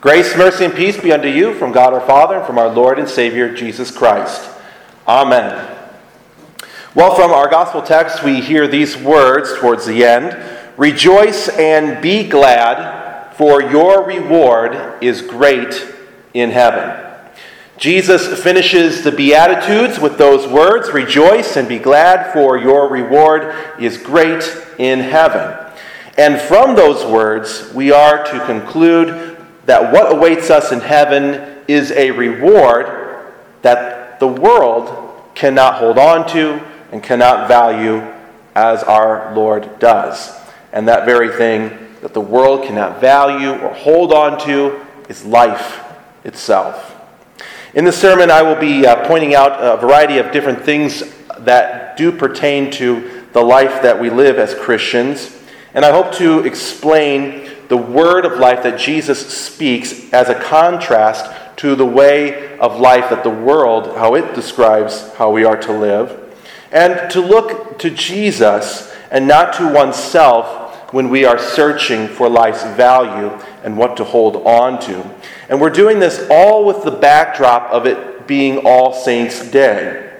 Grace, mercy, and peace be unto you from God our Father and from our Lord and Savior Jesus Christ. Amen. Well, from our gospel text, we hear these words towards the end Rejoice and be glad, for your reward is great in heaven. Jesus finishes the Beatitudes with those words Rejoice and be glad, for your reward is great in heaven. And from those words, we are to conclude that what awaits us in heaven is a reward that the world cannot hold on to and cannot value as our Lord does. And that very thing that the world cannot value or hold on to is life itself. In this sermon, I will be uh, pointing out a variety of different things that do pertain to the life that we live as Christians. And I hope to explain the word of life that Jesus speaks as a contrast to the way of life that the world, how it describes how we are to live, and to look to Jesus and not to oneself when we are searching for life's value and what to hold on to. And we're doing this all with the backdrop of it being All Saints' Day,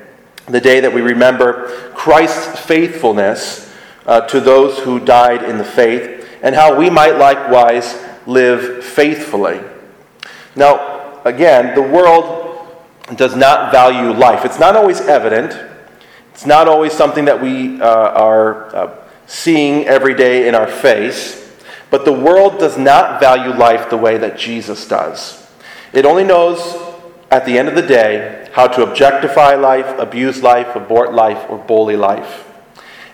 the day that we remember Christ's faithfulness uh, to those who died in the faith and how we might likewise live faithfully. Now, again, the world does not value life. It's not always evident, it's not always something that we uh, are uh, seeing every day in our face. But the world does not value life the way that Jesus does. It only knows at the end of the day how to objectify life, abuse life, abort life, or bully life.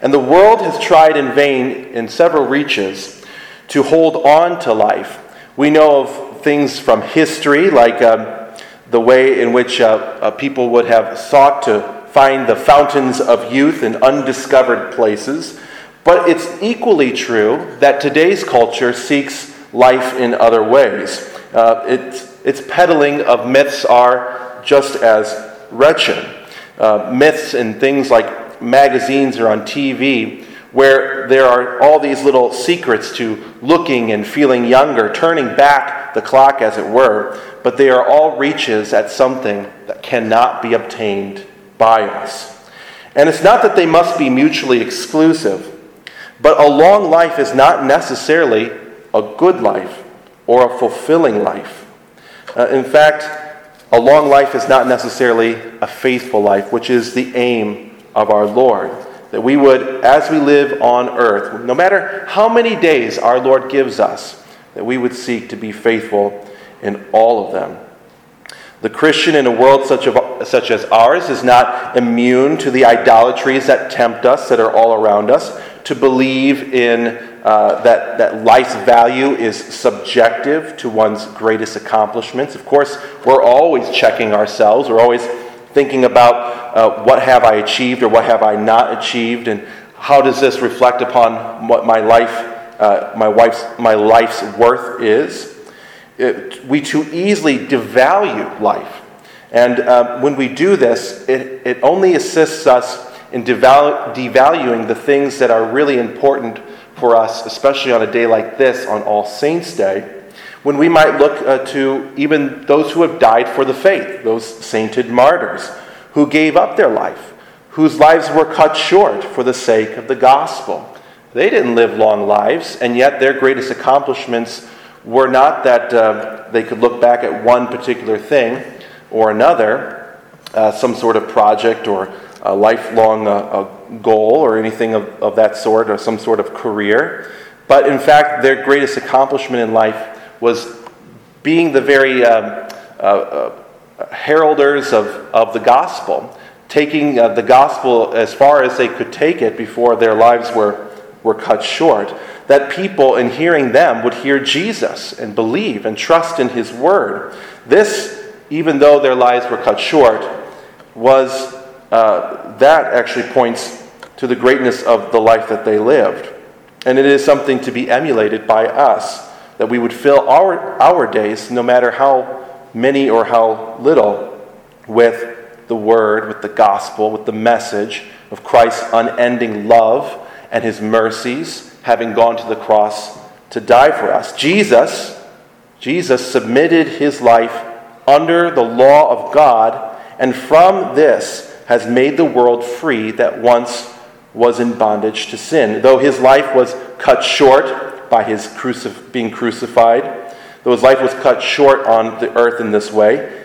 And the world has tried in vain in several reaches to hold on to life. We know of things from history, like um, the way in which uh, uh, people would have sought to find the fountains of youth in undiscovered places. But it's equally true that today's culture seeks life in other ways. Uh, it's, its peddling of myths are just as wretched. Uh, myths and things like magazines or on TV where there are all these little secrets to looking and feeling younger, turning back the clock, as it were, but they are all reaches at something that cannot be obtained by us. And it's not that they must be mutually exclusive, but a long life is not necessarily a good life or a fulfilling life. Uh, in fact, a long life is not necessarily a faithful life, which is the aim of our Lord. That we would, as we live on earth, no matter how many days our Lord gives us, that we would seek to be faithful in all of them. The Christian in a world such, of, such as ours is not immune to the idolatries that tempt us, that are all around us, to believe in uh, that, that life's value is subjective to one's greatest accomplishments. Of course, we're always checking ourselves, we're always thinking about uh, what have I achieved or what have I not achieved, and how does this reflect upon what my life, uh, my wife's, my life's worth is. It, we too easily devalue life, and uh, when we do this, it, it only assists us in devalu- devaluing the things that are really important for us, especially on a day like this, on All Saints' Day when we might look uh, to even those who have died for the faith, those sainted martyrs who gave up their life, whose lives were cut short for the sake of the gospel. They didn't live long lives, and yet their greatest accomplishments were not that uh, they could look back at one particular thing or another, uh, some sort of project or a lifelong uh, goal or anything of, of that sort, or some sort of career. But in fact, their greatest accomplishment in life was being the very um, uh, uh, heralders of, of the gospel, taking uh, the gospel as far as they could take it before their lives were, were cut short. That people, in hearing them, would hear Jesus and believe and trust in his word. This, even though their lives were cut short, was uh, that actually points to the greatness of the life that they lived. And it is something to be emulated by us that we would fill our, our days, no matter how many or how little, with the word, with the gospel, with the message of Christ's unending love and his mercies, having gone to the cross to die for us. Jesus, Jesus submitted his life under the law of God, and from this has made the world free that once was in bondage to sin. Though his life was cut short by his crucif- being crucified, though his life was cut short on the earth in this way,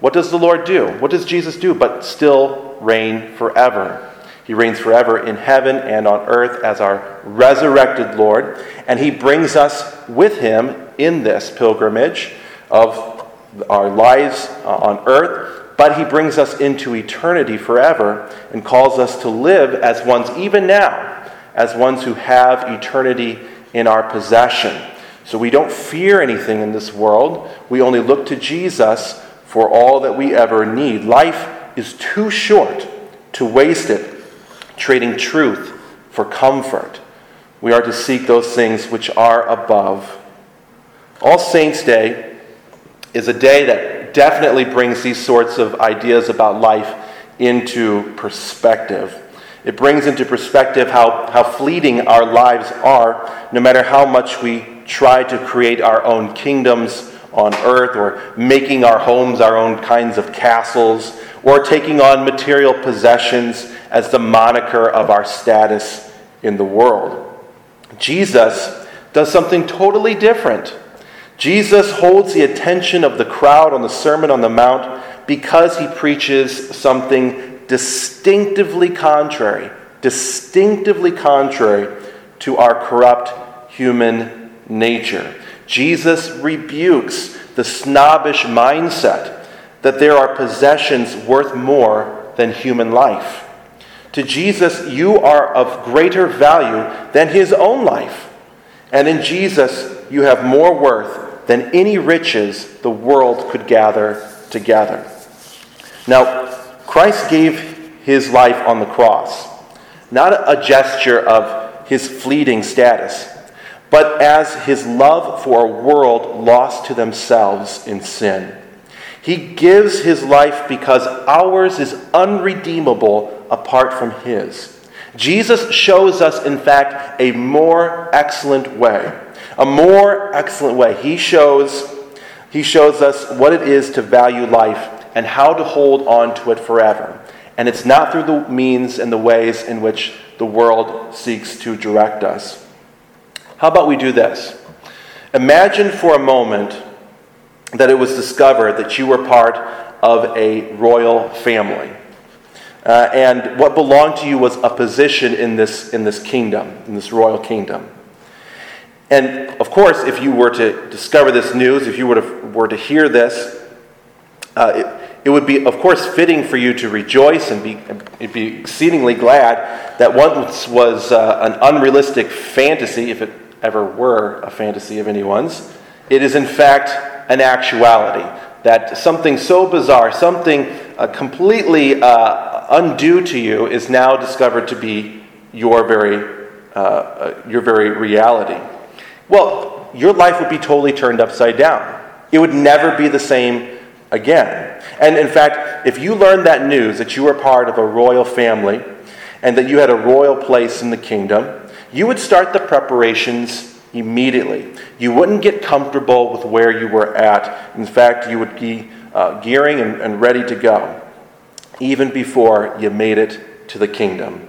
what does the Lord do? What does Jesus do but still reign forever? He reigns forever in heaven and on earth as our resurrected Lord, and he brings us with him in this pilgrimage of our lives uh, on earth, but he brings us into eternity forever and calls us to live as ones, even now, as ones who have eternity in our possession. So we don't fear anything in this world. We only look to Jesus for all that we ever need. Life is too short to waste it trading truth for comfort. We are to seek those things which are above. All Saints' Day is a day that definitely brings these sorts of ideas about life into perspective. It brings into perspective how, how fleeting our lives are, no matter how much we try to create our own kingdoms on earth, or making our homes our own kinds of castles, or taking on material possessions as the moniker of our status in the world. Jesus does something totally different. Jesus holds the attention of the crowd on the Sermon on the Mount because he preaches something distinctively contrary, distinctively contrary to our corrupt human nature. Jesus rebukes the snobbish mindset that there are possessions worth more than human life. To Jesus, you are of greater value than his own life. And in Jesus, you have more worth than any riches the world could gather together. Now, Christ gave his life on the cross, not a gesture of his fleeting status but as his love for a world lost to themselves in sin. He gives his life because ours is unredeemable apart from his. Jesus shows us, in fact, a more excellent way. A more excellent way. He shows, he shows us what it is to value life and how to hold on to it forever. And it's not through the means and the ways in which the world seeks to direct us. How about we do this? Imagine for a moment that it was discovered that you were part of a royal family. Uh, and what belonged to you was a position in this, in this kingdom, in this royal kingdom. And of course, if you were to discover this news, if you were to, were to hear this, uh, it, it would be, of course, fitting for you to rejoice and be, be exceedingly glad that once was uh, an unrealistic fantasy, if it ever were a fantasy of anyone's. It is, in fact, an actuality. That something so bizarre, something uh, completely uh, undue to you, is now discovered to be your very, uh, uh, your very reality. Well, your life would be totally turned upside down. It would never be the same again. And in fact, if you learned that news that you were part of a royal family and that you had a royal place in the kingdom, you would start the preparations immediately. You wouldn't get comfortable with where you were at. In fact, you would be uh, gearing and, and ready to go, even before you made it to the kingdom.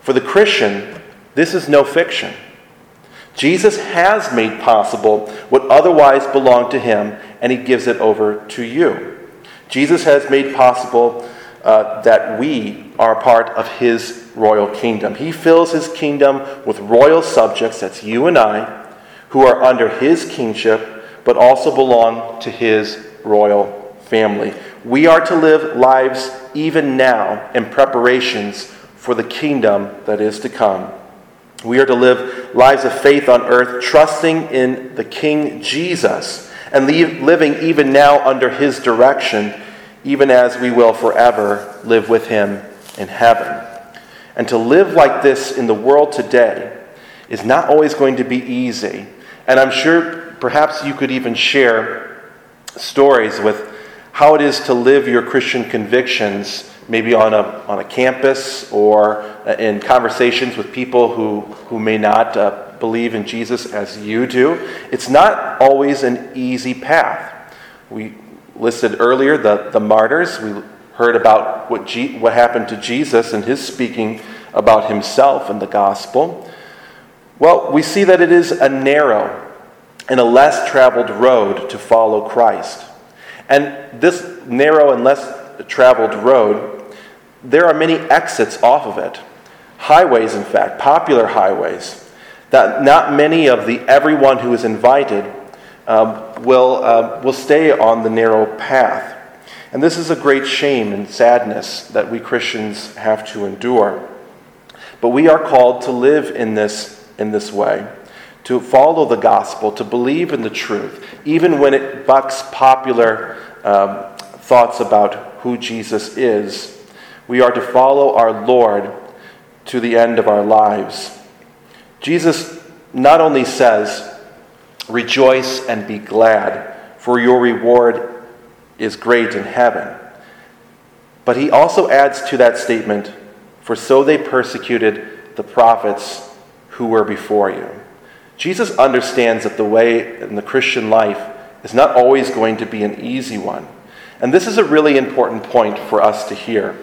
For the Christian, this is no fiction. Jesus has made possible what otherwise belonged to him, and he gives it over to you. Jesus has made possible uh, that we are part of his royal kingdom. He fills his kingdom with royal subjects, that's you and I, who are under his kingship, but also belong to his royal family. We are to live lives even now in preparations for the kingdom that is to come. We are to live lives of faith on earth, trusting in the King Jesus and living even now under his direction, even as we will forever live with him in heaven. And to live like this in the world today is not always going to be easy. And I'm sure perhaps you could even share stories with how it is to live your Christian convictions, maybe on a, on a campus or in conversations with people who, who may not uh, believe in Jesus as you do, it's not always an easy path. We listed earlier the, the martyrs. We heard about what, G, what happened to Jesus and his speaking about himself and the gospel. Well, we see that it is a narrow and a less traveled road to follow Christ. And this narrow and less traveled road, there are many exits off of it. Highways, in fact, popular highways, that not many of the everyone who is invited um, will, uh, will stay on the narrow path. And this is a great shame and sadness that we Christians have to endure. But we are called to live in this, in this way, to follow the gospel, to believe in the truth, even when it bucks popular um, thoughts about who Jesus is. We are to follow our Lord to the end of our lives. Jesus not only says, Rejoice and be glad, for your reward is great in heaven. But he also adds to that statement, For so they persecuted the prophets who were before you. Jesus understands that the way in the Christian life is not always going to be an easy one. And this is a really important point for us to hear.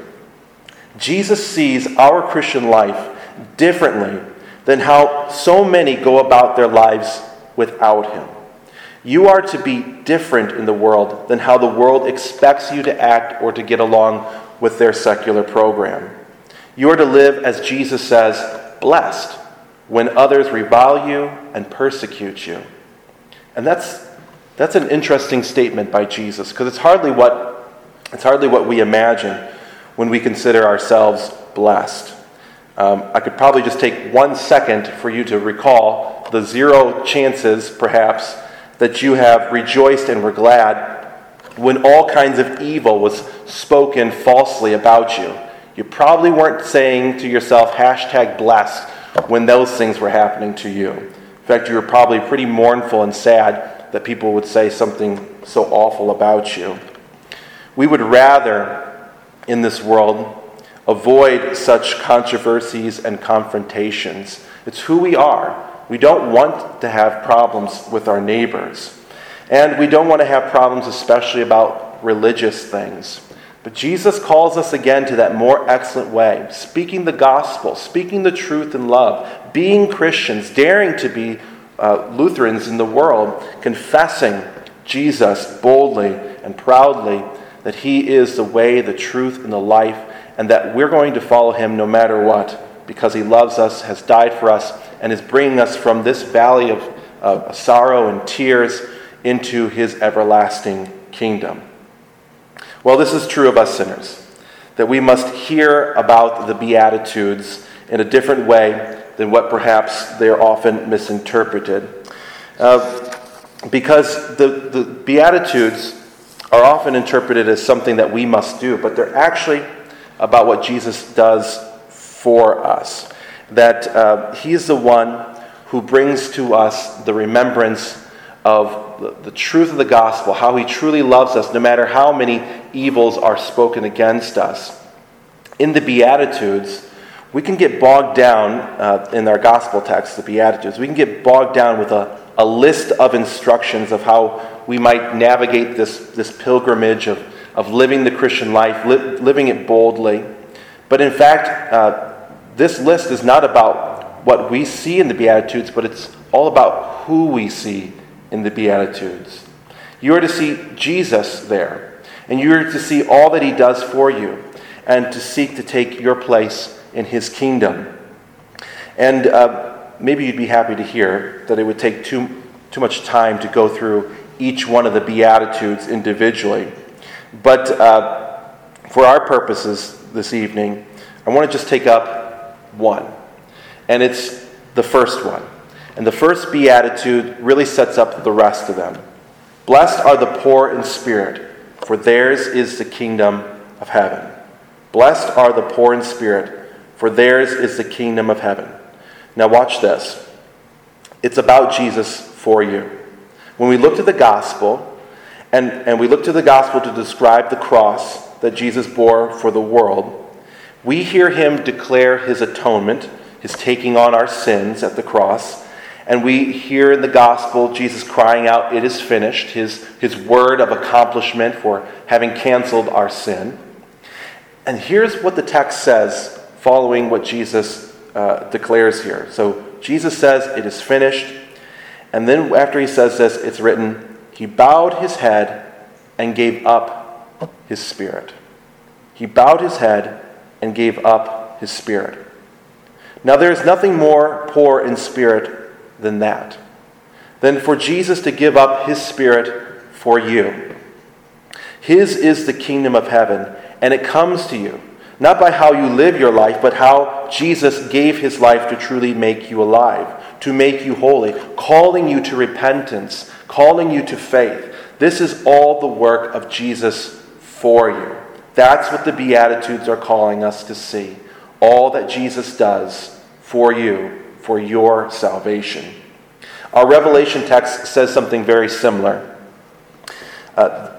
Jesus sees our Christian life differently than how so many go about their lives without Him. You are to be different in the world than how the world expects you to act or to get along with their secular program. You are to live, as Jesus says, blessed when others revile you and persecute you. And that's, that's an interesting statement by Jesus because it's hardly what, it's hardly what we imagine when we consider ourselves blessed. Um, I could probably just take one second for you to recall the zero chances, perhaps, that you have rejoiced and were glad when all kinds of evil was spoken falsely about you. You probably weren't saying to yourself, hashtag blessed, when those things were happening to you. In fact, you were probably pretty mournful and sad that people would say something so awful about you. We would rather in this world avoid such controversies and confrontations. It's who we are. We don't want to have problems with our neighbors. And we don't want to have problems, especially about religious things. But Jesus calls us again to that more excellent way speaking the gospel, speaking the truth in love, being Christians, daring to be uh, Lutherans in the world, confessing Jesus boldly and proudly that He is the way, the truth, and the life, and that we're going to follow Him no matter what, because He loves us, has died for us, and is bringing us from this valley of sorrow and tears into His everlasting kingdom. Well, this is true of us sinners, that we must hear about the Beatitudes in a different way than what perhaps they are often misinterpreted. Uh, because the, the Beatitudes are often interpreted as something that we must do, but they're actually about what Jesus does for us. That uh, He is the one who brings to us the remembrance of the, the truth of the gospel, how He truly loves us, no matter how many evils are spoken against us. In the Beatitudes, we can get bogged down uh, in our gospel text, the Beatitudes, we can get bogged down with a, a list of instructions of how we might navigate this, this pilgrimage of, of living the Christian life, li- living it boldly. But in fact, uh, this list is not about what we see in the Beatitudes, but it's all about who we see in the Beatitudes. You are to see Jesus there, and you are to see all that he does for you, and to seek to take your place in his kingdom. And uh, maybe you'd be happy to hear that it would take too, too much time to go through each one of the Beatitudes individually. But uh, for our purposes this evening, I want to just take up one. And it's the first one. And the first Beatitude really sets up the rest of them. Blessed are the poor in spirit, for theirs is the kingdom of heaven. Blessed are the poor in spirit, for theirs is the kingdom of heaven. Now, watch this. It's about Jesus for you. When we look to the gospel, and, and we look to the gospel to describe the cross that Jesus bore for the world, we hear him declare his atonement, his taking on our sins at the cross, And we hear in the gospel Jesus crying out, It is finished, his, his word of accomplishment for having canceled our sin. And here's what the text says following what Jesus uh, declares here. So Jesus says, It is finished. And then after he says this, it's written, He bowed his head and gave up his spirit. He bowed his head and gave up his spirit. Now, there is nothing more poor in spirit than that, than for Jesus to give up his spirit for you. His is the kingdom of heaven, and it comes to you, not by how you live your life, but how Jesus gave his life to truly make you alive, to make you holy, calling you to repentance, calling you to faith. This is all the work of Jesus for you. That's what the Beatitudes are calling us to see. All that Jesus does for you for your salvation. Our Revelation text says something very similar. Uh,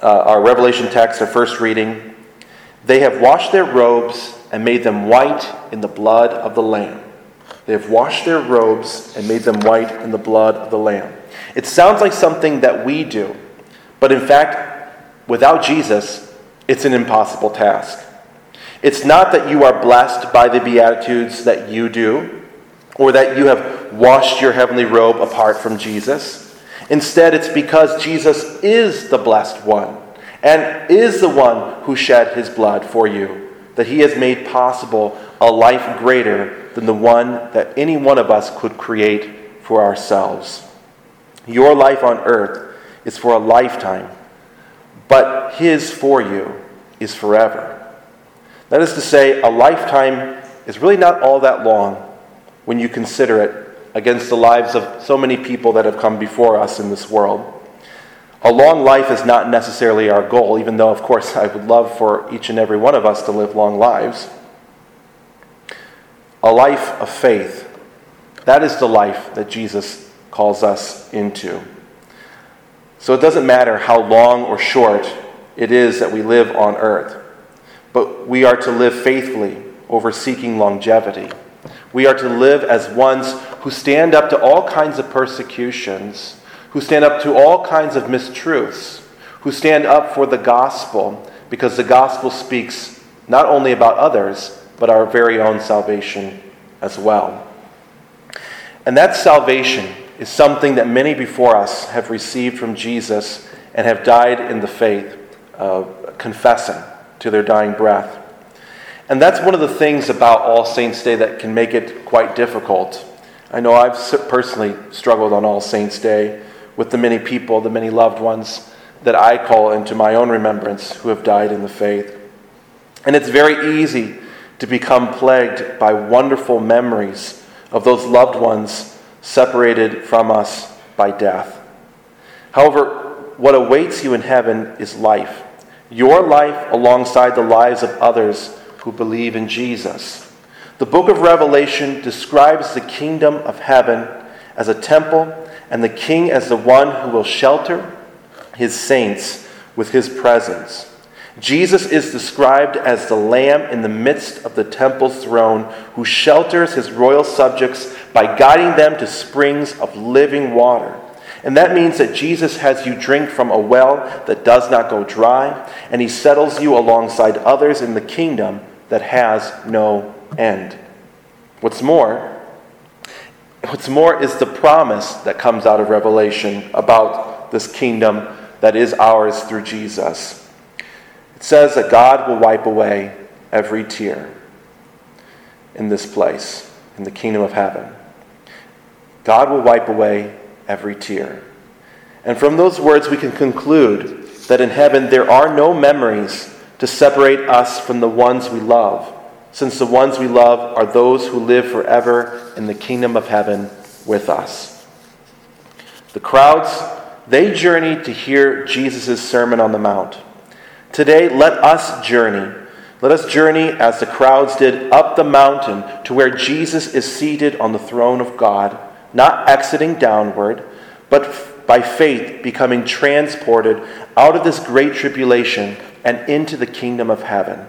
uh, our Revelation text, our first reading, they have washed their robes and made them white in the blood of the Lamb. They have washed their robes and made them white in the blood of the Lamb. It sounds like something that we do, but in fact, without Jesus, it's an impossible task. It's not that you are blessed by the Beatitudes that you do, or that you have washed your heavenly robe apart from Jesus. Instead, it's because Jesus is the blessed one and is the one who shed his blood for you that he has made possible a life greater than the one that any one of us could create for ourselves. Your life on earth is for a lifetime, but his for you is forever. That is to say, a lifetime is really not all that long when you consider it against the lives of so many people that have come before us in this world. A long life is not necessarily our goal, even though, of course, I would love for each and every one of us to live long lives. A life of faith, that is the life that Jesus calls us into. So it doesn't matter how long or short it is that we live on earth, but we are to live faithfully over seeking longevity. We are to live as ones who stand up to all kinds of persecutions, who stand up to all kinds of mistruths, who stand up for the gospel, because the gospel speaks not only about others, but our very own salvation as well. And that salvation is something that many before us have received from Jesus and have died in the faith, uh, confessing to their dying breath. And that's one of the things about All Saints' Day that can make it quite difficult. I know I've personally struggled on All Saints' Day with the many people, the many loved ones that I call into my own remembrance who have died in the faith. And it's very easy to become plagued by wonderful memories of those loved ones separated from us by death. However, what awaits you in heaven is life. Your life alongside the lives of others who believe in Jesus. The book of Revelation describes the kingdom of heaven as a temple and the king as the one who will shelter his saints with his presence. Jesus is described as the lamb in the midst of the temple's throne who shelters his royal subjects by guiding them to springs of living water. And that means that Jesus has you drink from a well that does not go dry, and he settles you alongside others in the kingdom that has no end. What's more, what's more is the promise that comes out of Revelation about this kingdom that is ours through Jesus. It says that God will wipe away every tear in this place, in the kingdom of heaven. God will wipe away every tear. And from those words, we can conclude that in heaven there are no memories to separate us from the ones we love, since the ones we love are those who live forever in the kingdom of heaven with us. The crowds, they journeyed to hear Jesus' Sermon on the Mount. Today, let us journey. Let us journey as the crowds did up the mountain to where Jesus is seated on the throne of God, not exiting downward, but by faith becoming transported out of this great tribulation and into the kingdom of heaven.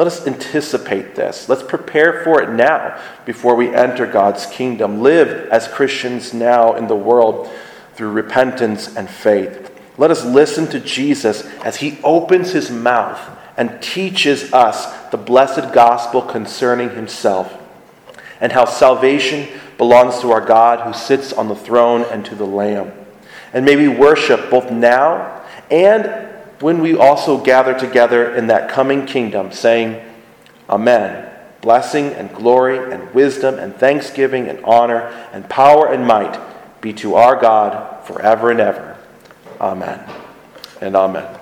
Let us anticipate this. Let's prepare for it now before we enter God's kingdom. Live as Christians now in the world through repentance and faith. Let us listen to Jesus as he opens his mouth and teaches us the blessed gospel concerning himself and how salvation belongs to our God who sits on the throne and to the Lamb. And may we worship both now and when we also gather together in that coming kingdom, saying, Amen. Blessing and glory and wisdom and thanksgiving and honor and power and might be to our God forever and ever. Amen and amen.